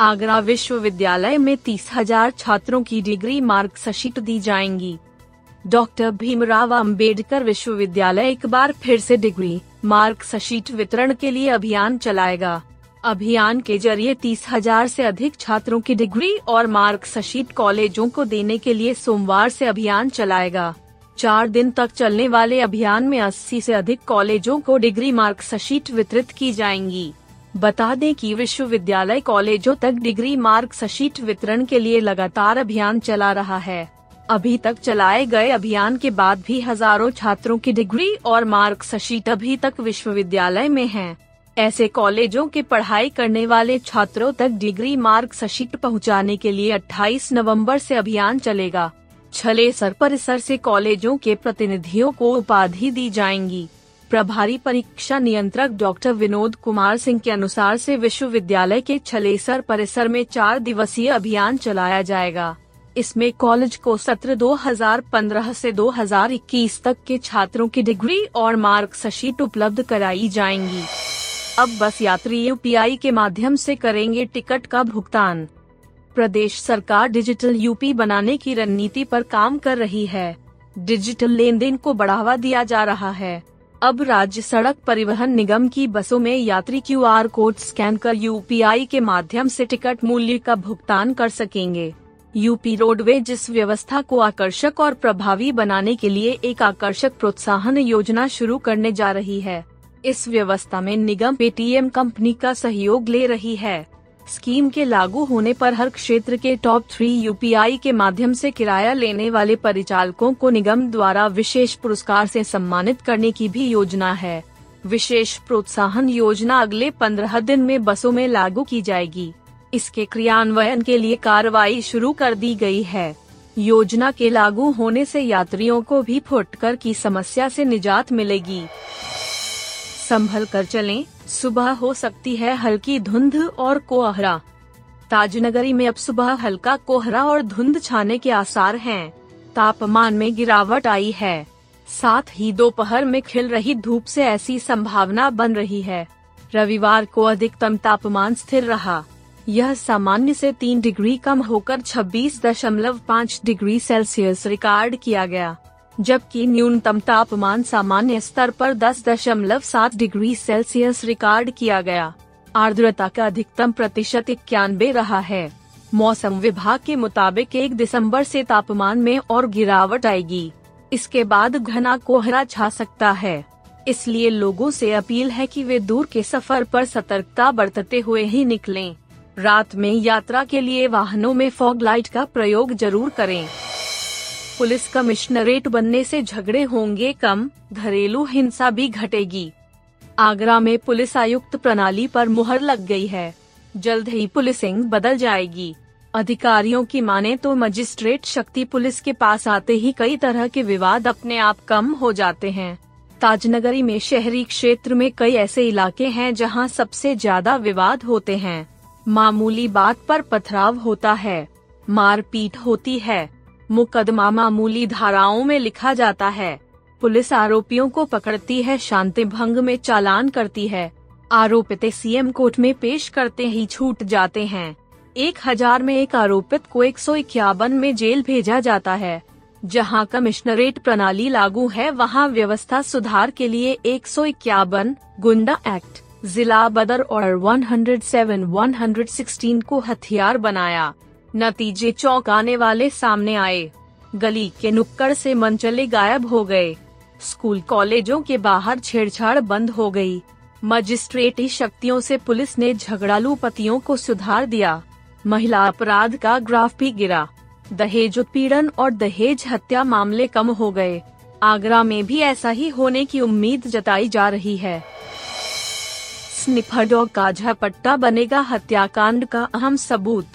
आगरा विश्वविद्यालय में तीस हज़ार छात्रों की डिग्री मार्कशीट दी जाएँगी। डॉक्टर भीमराव अंबेडकर विश्वविद्यालय एक बार फिर से डिग्री मार्कशीट वितरण के लिए अभियान चलाएगा। अभियान के ज़रिए तीस हज़ार से अधिक छात्रों की डिग्री और मार्कशीट कॉलेजों को देने के लिए सोमवार से अभियान चलाएगा। चार दिन तक चलने वाले अभियान में 80 से अधिक कॉलेजों को डिग्री मार्कशीट वितरित की जाएँगी। बता दें कि विश्वविद्यालय कॉलेजों तक डिग्री मार्कशीट वितरण के लिए लगातार अभियान चला रहा है। अभी तक चलाए गए अभियान के बाद भी हज़ारों छात्रों की डिग्री और मार्कशीट अभी तक विश्वविद्यालय में हैं। ऐसे कॉलेजों के पढ़ाई करने वाले छात्रों तक डिग्री मार्कशीट पहुँचाने के लिए 28 नवंबर से अभियान चलेगा। छले सर परिसर से कॉलेजों के प्रतिनिधियों को उपाधि दी जाएँगी। प्रभारी परीक्षा नियंत्रक डॉक्टर विनोद कुमार सिंह के अनुसार से विश्वविद्यालय के छलेसर परिसर में चार दिवसीय अभियान चलाया जाएगा। इसमें कॉलेज को सत्र 2015 से 2021 तक के छात्रों की डिग्री और मार्कशीट उपलब्ध कराई जाएँगी। अब बस यात्री यूपीआई के माध्यम से करेंगे टिकट का भुगतान। प्रदेश सरकार डिजिटल यूपी बनाने की रणनीति पर काम कर रही है। डिजिटल लेन देन को बढ़ावा दिया जा रहा है। अब राज्य सड़क परिवहन निगम की बसों में यात्री क्यू आर कोड स्कैन कर यूपीआई के माध्यम से टिकट मूल्य का भुगतान कर सकेंगे। यूपी रोडवेज़ इस व्यवस्था को आकर्षक और प्रभावी बनाने के लिए एक आकर्षक प्रोत्साहन योजना शुरू करने जा रही है, इस व्यवस्था में निगम पेटीएम कंपनी का सहयोग ले रही है। स्कीम के लागू होने पर हर क्षेत्र के टॉप थ्री यूपीआई के माध्यम से किराया लेने वाले परिचालकों को निगम द्वारा विशेष पुरस्कार से सम्मानित करने की भी योजना है। विशेष प्रोत्साहन योजना अगले पंद्रह दिन में बसों में लागू की जाएगी। इसके क्रियान्वयन के लिए कार्रवाई शुरू कर दी गई है। योजना के लागू होने से यात्रियों को भी फुटकर की समस्या से निजात मिलेगी। संभल कर चलें, सुबह हो सकती है हल्की धुंध और कोहरा। ताजनगरी में अब सुबह हल्का कोहरा और धुंध छाने के आसार हैं। तापमान में गिरावट आई है। साथ ही दोपहर में खिल रही धूप से ऐसी संभावना बन रही है। रविवार को अधिकतम तापमान स्थिर रहा। यह सामान्य से तीन डिग्री कम होकर 26.5 डिग्री सेल्सियस रिकॉर्ड किया गया। जबकि न्यूनतम तापमान सामान्य स्तर पर 10.7 डिग्री सेल्सियस रिकॉर्ड किया गया। आर्द्रता का अधिकतम प्रतिशत इक्यानबे रहा है। मौसम विभाग के मुताबिक एक दिसंबर से तापमान में और गिरावट आएगी। इसके बाद घना कोहरा छा सकता है। इसलिए लोगों से अपील है कि वे दूर के सफ़र पर सतर्कता बरतते हुए ही निकलें। रात में यात्रा के लिए वाहनों में फॉग लाइट का प्रयोग ज़रूर करें। पुलिस कमिश्नरेट बनने से झगड़े होंगे, कम घरेलू हिंसा भी घटेगी। आगरा में पुलिस आयुक्त प्रणाली पर मुहर लग गई है। जल्द ही पुलिसिंग बदल जाएगी। अधिकारियों की माने तो मजिस्ट्रेट शक्ति पुलिस के पास आते ही कई तरह के विवाद अपने आप कम हो जाते हैं। ताजनगरी में शहरी क्षेत्र में कई ऐसे इलाके हैं जहाँ सबसे ज़्यादा विवाद होते हैं। मामूली बात पर पथराव होता है। मारपीट होती है। मुकदमा मामूली धाराओं में लिखा जाता है। पुलिस आरोपियों को पकड़ती है, शांति भंग में चालान करती है। आरोपित सीएम कोर्ट में पेश करते ही छूट जाते हैं। एक हज़ार में एक आरोपित को एक सौ इक्यावन में जेल भेजा जाता है। जहाँ कमिश्नरेट प्रणाली लागू है, वहाँ व्यवस्था सुधार के लिए एक सौ इक्यावन गुंडा एक्ट, जिला बदर और 107 116 को हथियार बनाया। नतीजे चौंकाने वाले सामने आए। गली के नुक्कड़ से मनचले गायब हो गए। स्कूल कॉलेजों के बाहर छेड़छाड़ बंद हो गई। मजिस्ट्रेटी शक्तियों से पुलिस ने झगड़ालू पतियों को सुधार दिया। महिला अपराध का ग्राफ भी गिरा। दहेज उत्पीड़न और दहेज हत्या मामले कम हो गए। आगरा में भी ऐसा ही होने की उम्मीद जताई जा रही है। स्निफर डॉग का झपट्टा बनेगा हत्याकांड का अहम सबूत।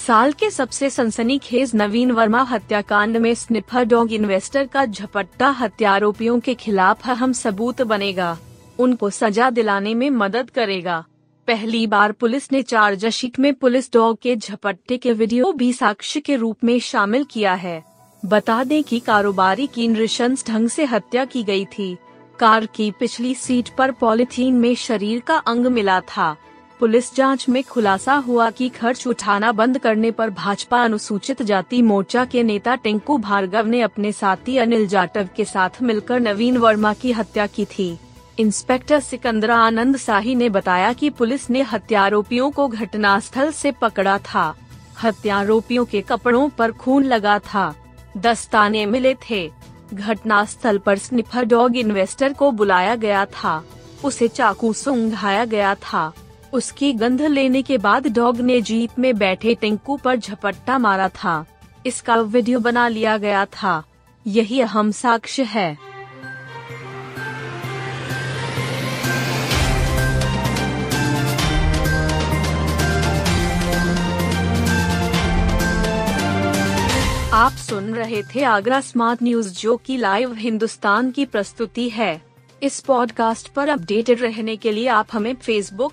साल के सबसे सनसनीखेज नवीन वर्मा हत्याकांड में स्निफर डॉग इन्वेस्टर का झपट्टा हत्यारोपियों के खिलाफ अहम सबूत बनेगा। उनको सजा दिलाने में मदद करेगा। पहली बार पुलिस ने चार्जशीट में पुलिस डॉग के झपट्टे के वीडियो भी साक्ष्य के रूप में शामिल किया है। बता दें कि कारोबारी की नृशंस ढंग से हत्या की गई थी। कार की पिछली सीट पर पॉलिथीन में शरीर का अंग मिला था। पुलिस जाँच में खुलासा हुआ कि खर्च उठाना बंद करने पर भाजपा अनुसूचित जाति मोर्चा के नेता टिंकू भार्गव ने अपने साथी अनिल जाटव के साथ मिलकर नवीन वर्मा की हत्या की थी। इंस्पेक्टर सिकंदरा आनंद शाही ने बताया कि पुलिस ने हत्यारोपियों को घटनास्थल से पकड़ा था। हत्यारोपियों के कपड़ों पर खून लगा था। दस्ताने मिले थे। घटनास्थल पर स्निफर डॉग इन्वेस्टर को बुलाया गया था। उसे चाकू सुंघाया गया था। उसकी गंध लेने के बाद डॉग ने जीप में बैठे टिंकू पर झपट्टा मारा था। इसका वीडियो बना लिया गया था। यही अहम साक्ष्य है। आप सुन रहे थे आगरा स्मार्ट न्यूज़, जो की लाइव हिंदुस्तान की प्रस्तुति है। इस पॉडकास्ट पर अपडेटेड रहने के लिए आप हमें फेसबुक